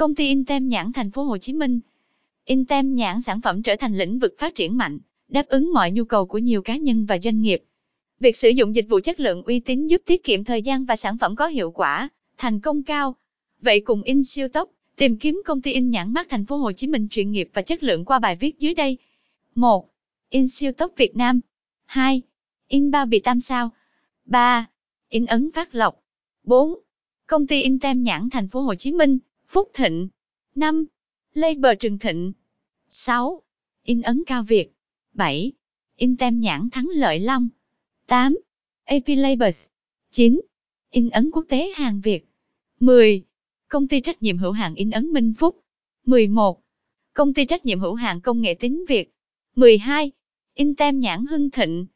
Công ty Intem nhãn thành phố Hồ Chí Minh. Intem nhãn sản phẩm trở thành lĩnh vực phát triển mạnh, đáp ứng mọi nhu cầu của nhiều cá nhân và doanh nghiệp. Việc sử dụng dịch vụ chất lượng uy tín giúp tiết kiệm thời gian và sản phẩm có hiệu quả, thành công cao. Vậy cùng in siêu tốc, tìm kiếm công ty in nhãn mát thành phố Hồ Chí Minh chuyên nghiệp và chất lượng qua bài viết dưới đây. 1. In siêu tốc Việt Nam. 2. In bao bì tam sao. 3. In ấn phát lộc. 4. Công ty in tem nhãn thành phố Hồ Chí Minh, Phúc Thịnh. 5. Label Trừng Thịnh. 6. In ấn cao Việt. 7. In tem nhãn thắng lợi Long. 8. AP Labels. 9. In ấn quốc tế hàng Việt. 10. Công ty trách nhiệm hữu hạn in ấn Minh Phúc. 11. Công ty trách nhiệm hữu hạn công nghệ tín Việt. 12. In tem nhãn Hưng Thịnh.